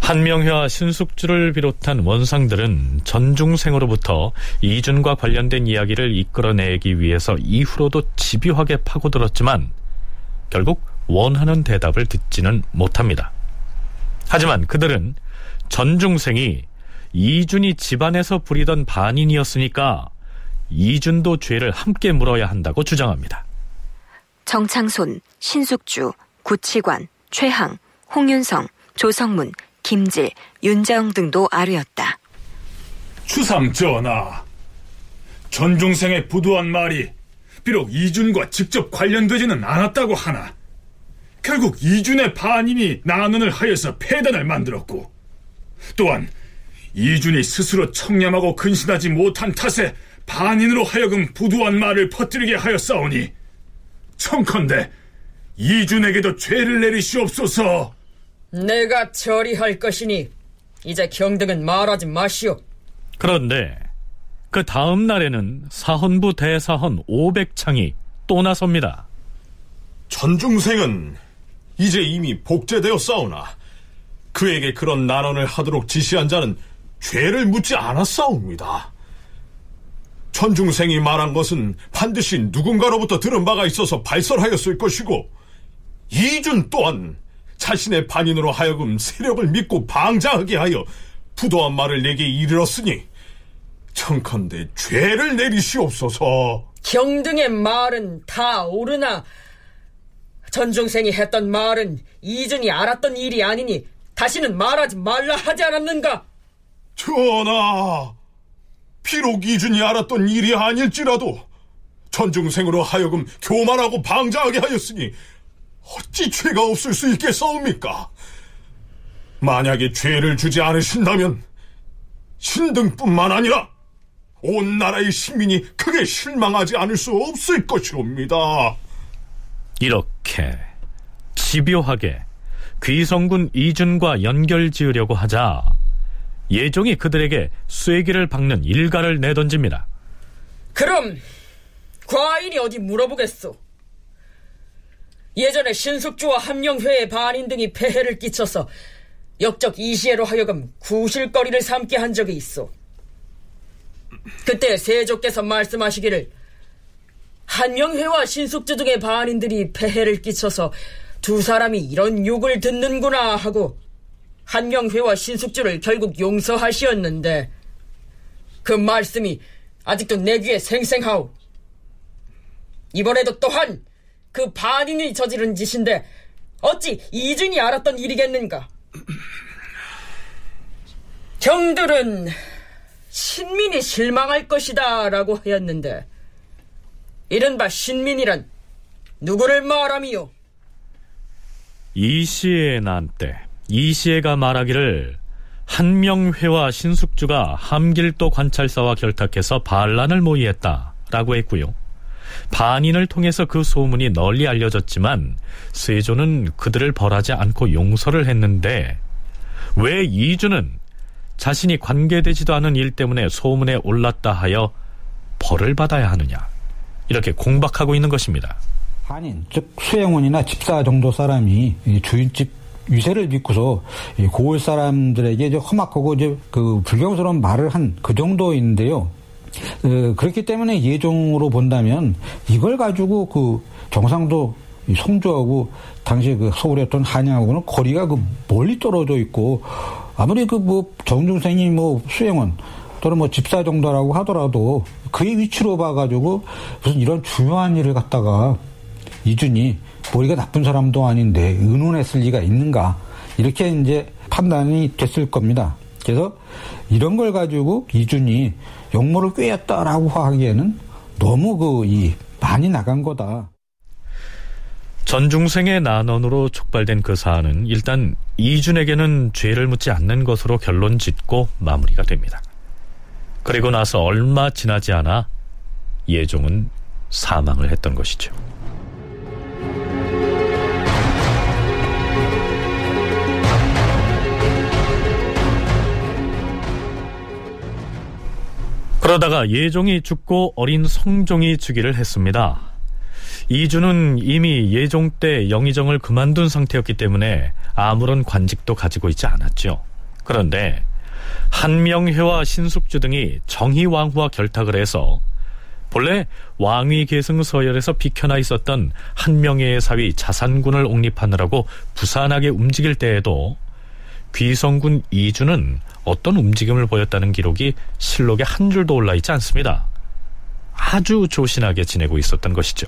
한명회와 신숙주를 비롯한 원상들은 전중생으로부터 이준과 관련된 이야기를 이끌어내기 위해서 이후로도 집요하게 파고들었지만 결국 원하는 대답을 듣지는 못합니다. 하지만 그들은 전중생이 이준이 집안에서 부리던 반인이었으니까 이준도 죄를 함께 물어야 한다고 주장합니다. 정창손, 신숙주, 구치관, 최항, 홍윤성, 조성문, 김질, 윤자영 등도 아뢰었다. 추상 전하, 전중생의 부도한 말이 비록 이준과 직접 관련되지는 않았다고 하나 결국 이준의 반인이 난언을 하여서 폐단을 만들었고 또한 이준이 스스로 청렴하고 근신하지 못한 탓에 반인으로 하여금 부두한 말을 퍼뜨리게 하였사오니 청컨대 이준에게도 죄를 내리시옵소서 내가 처리할 것이니 이제 경등은 말하지 마시오 그런데 그 다음 날에는 사헌부 대사헌 500창이 또 나섭니다. 전중생은 이제 이미 복제되어 싸우나 그에게 그런 난언을 하도록 지시한 자는 죄를 묻지 않았사옵니다. 전중생이 말한 것은 반드시 누군가로부터 들은 바가 있어서 발설하였을 것이고 이준 또한 자신의 반인으로 하여금 세력을 믿고 방장하게 하여 부도한 말을 내게 이르렀으니 청컨대 죄를 내리시옵소서. 경등의 말은 다 옳으나 전중생이 했던 말은 이준이 알았던 일이 아니니 다시는 말하지 말라 하지 않았는가? 전하, 비록 이준이 알았던 일이 아닐지라도 전중생으로 하여금 교만하고 방자하게 하였으니 어찌 죄가 없을 수 있겠사옵니까? 만약에 죄를 주지 않으신다면 신등뿐만 아니라 온 나라의 시민이 크게 실망하지 않을 수 없을 것이옵니다. 이렇게 집요하게 귀성군 이준과 연결 지으려고 하자 예종이 그들에게 쐐기를 박는 일가를 내던집니다. 그럼 과인이 어디 물어보겠소? 예전에 신숙주와 함령회의 반인 등이 폐해를 끼쳐서 역적 이시애로 하여금 구실거리를 삼게 한 적이 있어. 그때 세조께서 말씀하시기를 한명회와 신숙주 등의 반인들이 폐해를 끼쳐서 두 사람이 이런 욕을 듣는구나 하고 한명회와 신숙주를 결국 용서하시었는데 그 말씀이 아직도 내 귀에 생생하오. 이번에도 또한 그 반인이 저지른 짓인데 어찌 이준이 알았던 일이겠는가? 경들은 신민이 실망할 것이다 라고 하였는데 이른바 신민이란 누구를 말함이요? 이시의 난때 이시애가 말하기를 한명회와 신숙주가 함길도 관찰사와 결탁해서 반란을 모의했다라고 했고요. 반인을 통해서 그 소문이 널리 알려졌지만 세조는 그들을 벌하지 않고 용서를 했는데 왜 이주는 자신이 관계되지도 않은 일 때문에 소문에 올랐다 하여 벌을 받아야 하느냐 이렇게 공박하고 있는 것입니다. 반인 즉 수행원이나 집사 정도 사람이 주인집 위세를 믿고서 고을 사람들에게 이제 험악하고 이제 그 불경스러운 말을 한 그 정도인데요. 어, 그렇기 때문에 예종으로 본다면 이걸 가지고 그 경상도 송주하고 당시 그 서울이었던 한양하고는 거리가 그 멀리 떨어져 있고 아무리 그 뭐 정중생이 뭐 수행원 또는 뭐 집사 정도라고 하더라도 그의 위치로 봐가지고 무슨 이런 중요한 일을 갖다가 이준이 머리가 나쁜 사람도 아닌데 의논했을 리가 있는가 이렇게 이제 판단이 됐을 겁니다. 그래서 이런 걸 가지고 이준이 역모를 꾀했다라고 하기에는 너무 그 이 많이 나간 거다. 전중생의 난원으로 촉발된 그 사안은 일단 이준에게는 죄를 묻지 않는 것으로 결론 짓고 마무리가 됩니다. 그리고 나서 얼마 지나지 않아 예종은 사망을 했던 것이죠. 그러다가 예종이 죽고 어린 성종이 즉위를 했습니다. 이주는 이미 예종 때 영의정을 그만둔 상태였기 때문에 아무런 관직도 가지고 있지 않았죠. 그런데 한명회와 신숙주 등이 정희왕후와 결탁을 해서 본래 왕위 계승 서열에서 비켜나 있었던 한명회의 사위 자산군을 옹립하느라고 부산하게 움직일 때에도 귀성군 이주는 어떤 움직임을 보였다는 기록이 실록에 한 줄도 올라 있지 않습니다. 아주 조신하게 지내고 있었던 것이죠.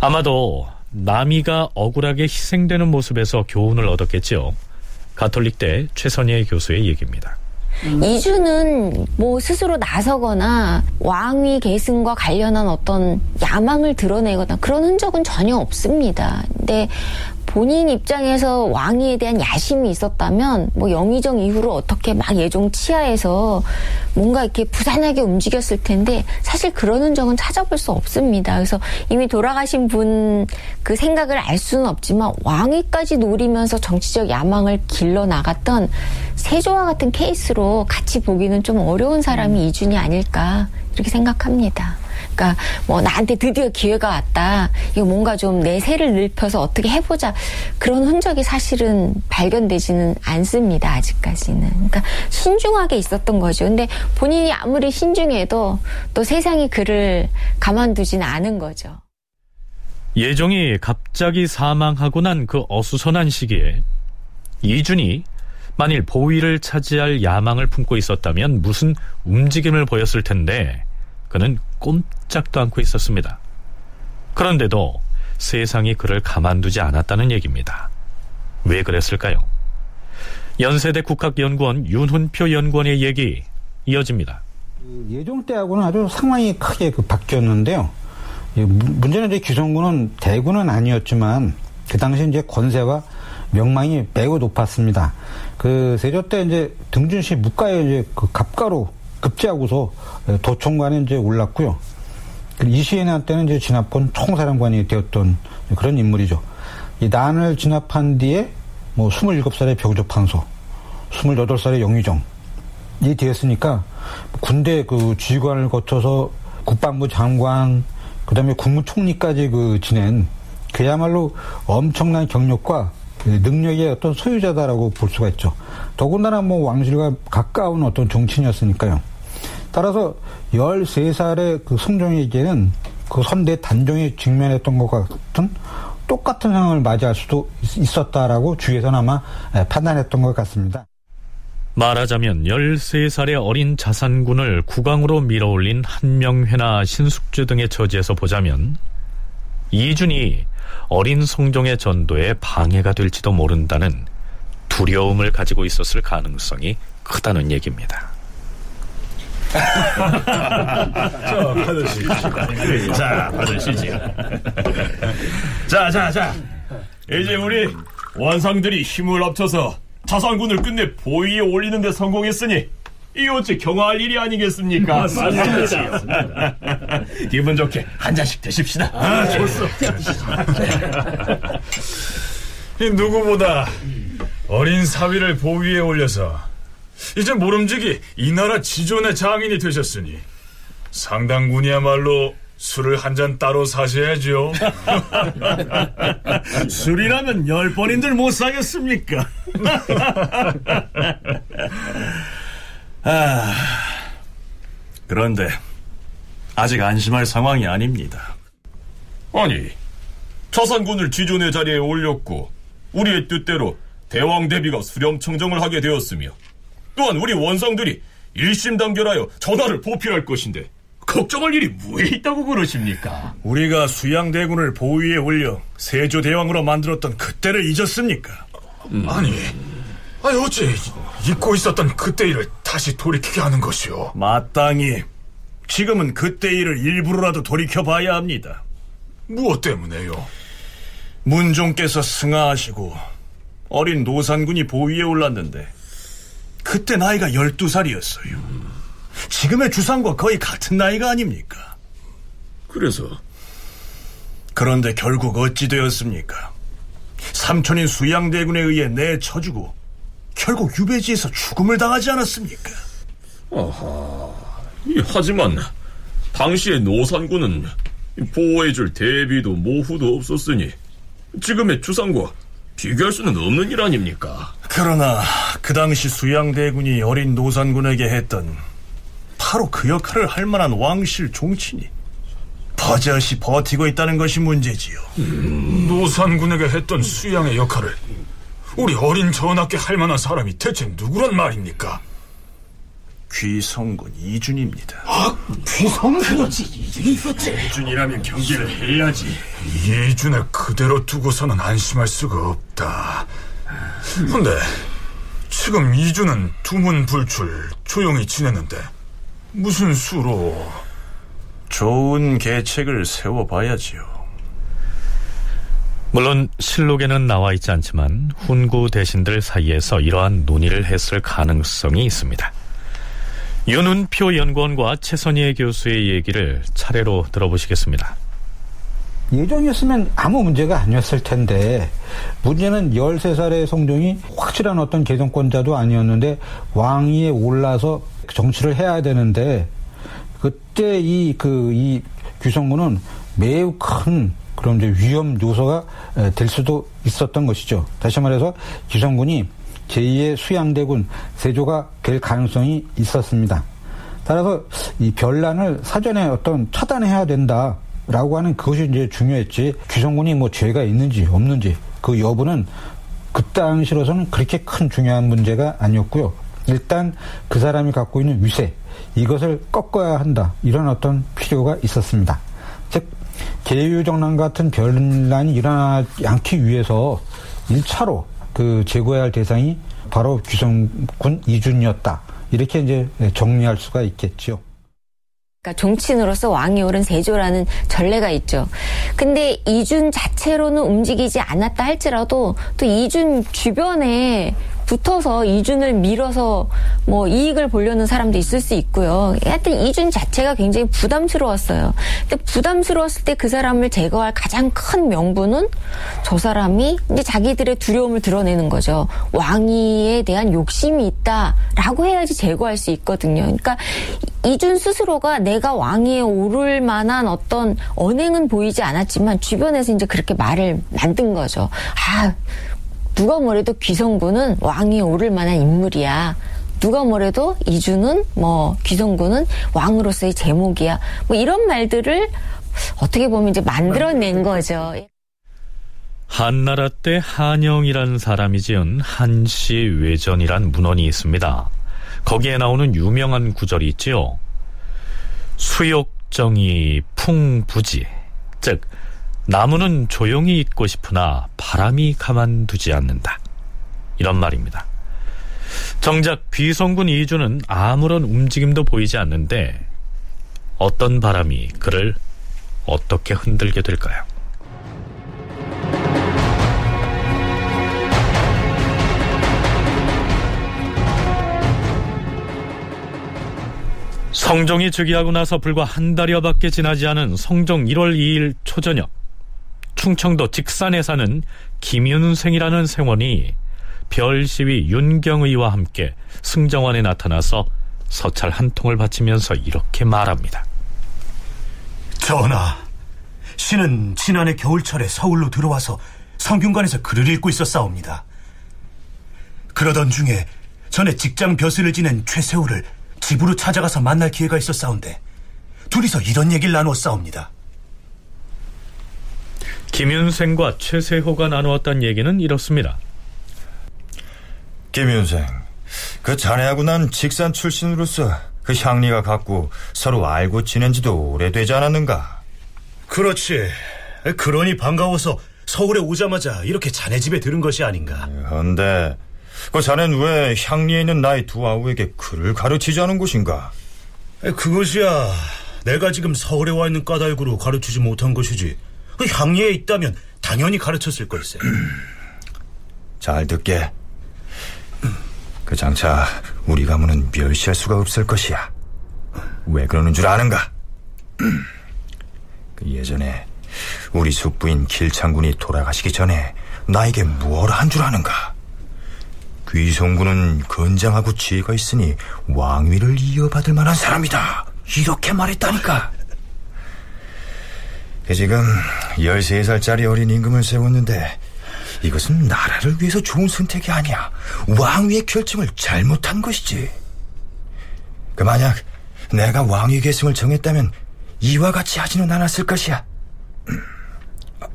아마도 남이가 억울하게 희생되는 모습에서 교훈을 얻었겠지요. 가톨릭대 최선희 교수의 얘기입니다. 음. 이주는 뭐 스스로 나서거나 왕위 계승과 관련한 어떤 야망을 드러내거나 그런 흔적은 전혀 없습니다. 근데 본인 입장에서 왕위에 대한 야심이 있었다면 뭐 영의정 이후로 어떻게 막 예종 치하에서 뭔가 이렇게 부산하게 움직였을 텐데 사실 그런 흔적은 찾아볼 수 없습니다. 그래서 이미 돌아가신 분 그 생각을 알 수는 없지만 왕위까지 노리면서 정치적 야망을 길러 나갔던 세조와 같은 케이스로 같이 보기는 좀 어려운 사람이 이준이 아닐까 이렇게 생각합니다. 그러니까 뭐 나한테 드디어 기회가 왔다. 이거 뭔가 좀내 세를 넓혀서 어떻게 해보자. 그런 흔적이 사실은 발견되지는 않습니다. 아직까지는. 그러니까 신중하게 있었던 거죠. 근데 본인이 아무리 신중해도 또 세상이 그를 가만두진 않은 거죠. 예종이 갑자기 사망하고 난 그 어수선한 시기에 이준이 만일 보위를 차지할 야망을 품고 있었다면 무슨 움직임을 보였을 텐데 그는 꼼짝도 않고 있었습니다. 그런데도 세상이 그를 가만두지 않았다는 얘기입니다. 왜 그랬을까요? 연세대 국학연구원 윤훈표 연구원의 얘기 이어집니다. 그 예종 때하고는 아주 상황이 크게 그 바뀌었는데요. 문제는 이제 귀성군은 대군은 아니었지만 그 당시 이제 권세와 명망이 매우 높았습니다. 그 세조 때 이제 등준시 묵가에 이제 그 갑가로 급제하고서 도청관에 이제 올랐고요. 이시에나 때는 이제 진압군 총사령관이 되었던 그런 인물이죠. 이 난을 진압한 뒤에 뭐 27살의 병조판소, 28살의 영의정, 이 되었으니까 군대 그 지휘관을 거쳐서 국방부 장관, 그 다음에 국무총리까지 그 지낸 그야말로 엄청난 경력과 능력의 어떤 소유자다라고 볼 수가 있죠. 더군다나 뭐 왕실과 가까운 어떤 정치인이었으니까요. 따라서 13살의 그 성종에게는 그 선대 단종에 직면했던 것 같은 똑같은 상황을 맞이할 수도 있었다라고 주위에서는 아마 판단했던 것 같습니다. 말하자면 13살의 어린 자산군을 국왕으로 밀어올린 한명회나 신숙주 등의 처지에서 보자면 이준이 어린 성종의 전도에 방해가 될지도 모른다는 두려움을 가지고 있었을 가능성이 크다는 얘기입니다. 자, 받으시죠. 자, 받으시죠. 자, 자, 자. 이제 우리 원상들이 힘을 합쳐서 자산군을 끝내 보위에 올리는 데 성공했으니 이 어찌 경화할 일이 아니겠습니까? 맞습니다. 기분 좋게 한 잔씩 드십시다. 아, 좋소. 이 누구보다 어린 사위를 보위에 올려서 이제 모름지기 이 나라 지존의 장인이 되셨으니 상당군이야말로 술을 한 잔 따로 사셔야죠. 술이라면 열 번인들 못 사겠습니까? 아, 그런데 아직 안심할 상황이 아닙니다. 아니, 자산군을 지존의 자리에 올렸고 우리의 뜻대로 대왕 대비가 수렴청정을 하게 되었으며 또한 우리 원상들이 일심 단결하여 전하를 보필할 것인데 걱정할 일이 뭐에 있다고 그러십니까? 우리가 수양대군을 보위에 올려 세조대왕으로 만들었던 그때를 잊었습니까? 음. 아니 아니 어째 잊고 있었던 그때 일을 다시 돌이키게 하는 것이오? 마땅히 지금은 그때 일을 일부러라도 돌이켜봐야 합니다. 무엇 때문에요? 문종께서 승하하시고 어린 노산군이 보위에 올랐는데 그때 나이가 12살이었어요. 지금의 주상과 거의 같은 나이가 아닙니까? 그래서 그런데 결국 어찌 되었습니까? 삼촌인 수양대군에 의해 내쳐주고 결국 유배지에서 죽음을 당하지 않았습니까? 아하. 이, 하지만 당시의 노산군은 보호해줄 대비도 모후도 없었으니 지금의 주상과 비교할 수는 없는 일 아닙니까? 그러나 그 당시 수양대군이 어린 노산군에게 했던 바로 그 역할을 할 만한 왕실 종친이 버젓이 버티고 있다는 것이 문제지요. 음, 노산군에게 했던 수양의 역할을 우리 어린 전하께 할 만한 사람이 대체 누구란 말입니까? 귀성군 이준입니다. 아, 귀성군이지 이준이 있었지. 이준이라면 경계를 해야지. 이준을 그대로 두고서는 안심할 수가 없다. 근데 지금 이준은 두문불출 조용히 지내는데 무슨 수로? 좋은 계책을 세워봐야지요. 물론 실록에는 나와 있지 않지만 훈구 대신들 사이에서 이러한 논의를 했을 가능성이 있습니다. 윤은표 연구원과 최선희 교수의 얘기를 차례로 들어보시겠습니다. 예정이었으면 아무 문제가 아니었을 텐데 문제는 13살의 성종이 확실한 어떤 개정권자도 아니었는데 왕위에 올라서 정치를 해야 되는데 그때 이 그 이 규성군은 매우 큰 그런 이제 위험 요소가 될 수도 있었던 것이죠. 다시 말해서 규성군이 제2의 수양대군 세조가 될 가능성이 있었습니다. 따라서 이 변란을 사전에 어떤 차단해야 된다라고 하는 그것이 이제 중요했지 규성군이 뭐 죄가 있는지 없는지 그 여부는 그 당시로서는 그렇게 큰 중요한 문제가 아니었고요. 일단 그 사람이 갖고 있는 위세 이것을 꺾어야 한다 이런 어떤 필요가 있었습니다. 즉 계유정난 같은 변란이 일어나지 않기 위해서 1차로 그 제거해야 할 대상이 바로 규성군 이준이었다. 이렇게 이제 정리할 수가 있겠죠. 그러니까 종친으로서 왕이 오른 세조라는 전례가 있죠. 근데 이준 자체로는 움직이지 않았다 할지라도 또 이준 주변에 붙어서 이준을 밀어서 뭐 이익을 보려는 사람도 있을 수 있고요. 하여튼 이준 자체가 굉장히 부담스러웠어요. 근데 부담스러웠을 때 그 사람을 제거할 가장 큰 명분은 저 사람이 이제 자기들의 두려움을 드러내는 거죠. 왕위에 대한 욕심이 있다라고 해야지 제거할 수 있거든요. 그러니까 이준 스스로가 내가 왕위에 오를 만한 어떤 언행은 보이지 않았지만 주변에서 이제 그렇게 말을 만든 거죠. 아, 누가 뭐래도 귀성군은 왕위에 오를 만한 인물이야. 누가 뭐래도 이주는 뭐 귀성군은 왕으로서의 제목이야. 뭐 이런 말들을 어떻게 보면 이제 만들어낸 거죠. 한나라 때 한영이라는 사람이 지은 한시 외전이란 문헌이 있습니다. 거기에 나오는 유명한 구절이 있지요. 수욕정이 풍부지, 즉 나무는 조용히 있고 싶으나 바람이 가만두지 않는다. 이런 말입니다. 정작 귀성군 이주는 아무런 움직임도 보이지 않는데 어떤 바람이 그를 어떻게 흔들게 될까요? 성종이 즉위하고 나서 불과 한 달여밖에 지나지 않은 성종 1월 2일 초저녁 충청도 직산에 사는 김윤생이라는 생원이 별시위 윤경의와 함께 승정원에 나타나서 서찰 한 통을 바치면서 이렇게 말합니다. 전하, 신은 지난해 겨울철에 서울로 들어와서 성균관에서 글을 읽고 있었사옵니다. 그러던 중에 전에 직장 벼슬을 지낸 최세호를 집으로 찾아가서 만날 기회가 있었사온데 둘이서 이런 얘기를 나누었사옵니다. 김윤생과 최세호가 나누었던 얘기는 이렇습니다. 김윤생, 그 자네하고 난 직산 출신으로서 그 향리가 같고 서로 알고 지낸 지도 오래되지 않았는가? 그렇지. 그러니 반가워서 서울에 오자마자 이렇게 자네 집에 들은 것이 아닌가. 그런데 그 자넨 왜 향리에 있는 나의 두 아우에게 글을 가르치지 않은 것인가? 그것이야. 내가 지금 서울에 와 있는 까닭으로 가르치지 못한 것이지. 그 향리에 있다면 당연히 가르쳤을 걸세. 잘 듣게. 그 장차 우리 가문은 멸시할 수가 없을 것이야. 왜 그러는 줄 아는가? 그 예전에 우리 숙부인 길창군이 돌아가시기 전에 나에게 무엇을 한 줄 아는가? 귀성군은 건장하고 지혜가 있으니 왕위를 이어받을 만한 사람이다. 이렇게 말했다니까. 그 지금 13살짜리 어린 임금을 세웠는데 이것은 나라를 위해서 좋은 선택이 아니야. 왕위의 결정을 잘못한 것이지. 그 만약 내가 왕위 계승을 정했다면 이와 같이 하지는 않았을 것이야. 아,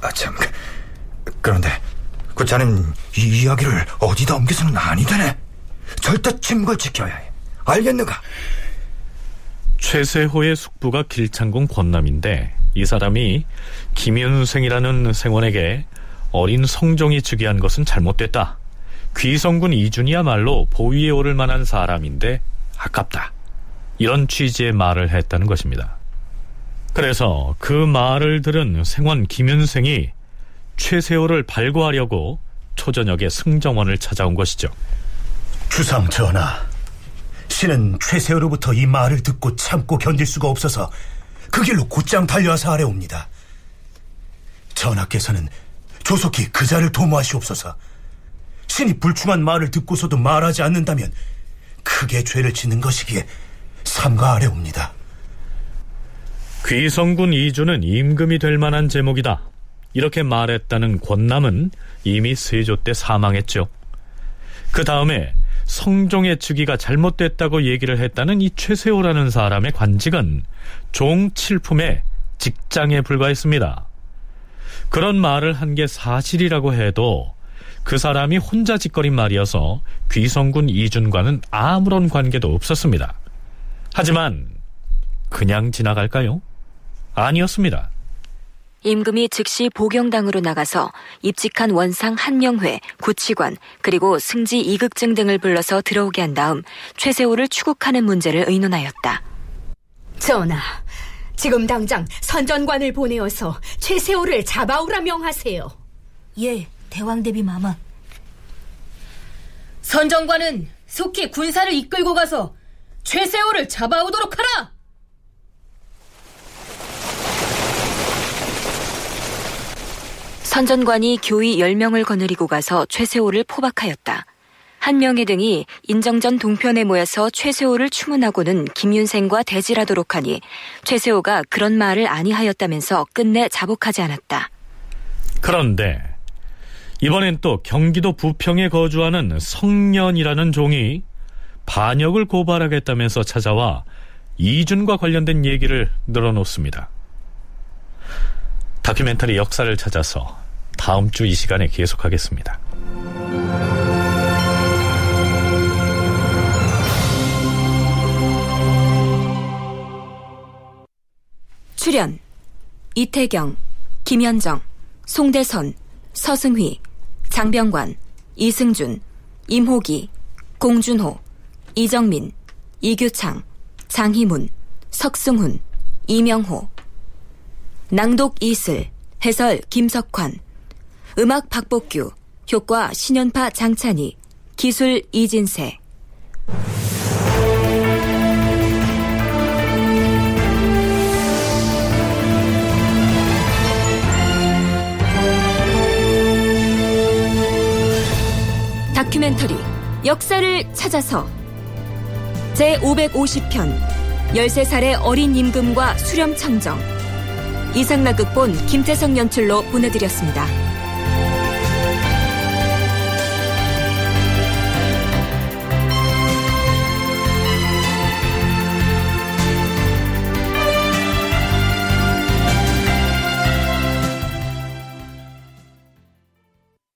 아 참. 그런데 그 자는 이 이야기를 어디다 옮겨서는 아니 되네. 절대 침묵을 지켜야 해. 알겠는가? 최세호의 숙부가 길창군 권남인데 이 사람이 김윤생이라는 생원에게 어린 성종이 즉위한 것은 잘못됐다. 귀성군 이준이야말로 보위에 오를 만한 사람인데 아깝다. 이런 취지의 말을 했다는 것입니다. 그래서 그 말을 들은 생원 김윤생이 최세호를 발구하려고 초저녁에 승정원을 찾아온 것이죠. 주상 전하, 신은 최세호로부터 이 말을 듣고 참고 견딜 수가 없어서 그 길로 곧장 달려와서 아래 옵니다. 전하께서는 조속히 그 자를 도모하시옵소서. 신이 불충한 말을 듣고서도 말하지 않는다면 크게 죄를 짓는 것이기에 삼가 아래 옵니다. 귀성군 이주는 임금이 될 만한 제목이다. 이렇게 말했다는 권남은 이미 세조 때 사망했죠. 그 다음에 성종의 즉위가 잘못됐다고 얘기를 했다는 이 최세호라는 사람의 관직은 종 칠품의 직장에 불과했습니다. 그런 말을 한 게 사실이라고 해도 그 사람이 혼자 짓거린 말이어서 귀성군 이준과는 아무런 관계도 없었습니다. 하지만 그냥 지나갈까요? 아니었습니다. 임금이 즉시 보경당으로 나가서 입직한 원상 한명회, 구치관, 그리고 승지 이극증 등을 불러서 들어오게 한 다음 최세호를 추국하는 문제를 의논하였다. 전하, 지금 당장 선전관을 보내어서 최세호를 잡아오라 명하세요. 예, 대왕 대비 마마. 선전관은 속히 군사를 이끌고 가서 최세호를 잡아오도록 하라! 선전관이 교위 10명을 거느리고 가서 최세호를 포박하였다. 한명회 등이 인정전 동편에 모여서 최세호를 추문하고는 김윤생과 대질하도록 하니 최세호가 그런 말을 아니하였다면서 끝내 자복하지 않았다. 그런데 이번엔 또 경기도 부평에 거주하는 성년이라는 종이 반역을 고발하겠다면서 찾아와 이준과 관련된 얘기를 늘어놓습니다. 다큐멘터리 역사를 찾아서 다음 주 이 시간에 계속하겠습니다. 출연 이태경, 김현정, 송대선, 서승휘, 장병관, 이승준, 임호기, 공준호, 이정민, 이규창, 장희문, 석승훈, 이명호 낭독 이슬, 해설 김석환, 음악 박복규, 효과 신연파 장찬희, 기술 이진세. 다큐멘터리 역사를 찾아서 제550편 13살의 어린 임금과 수렴 청정 이상락극본 김태성 연출로 보내드렸습니다.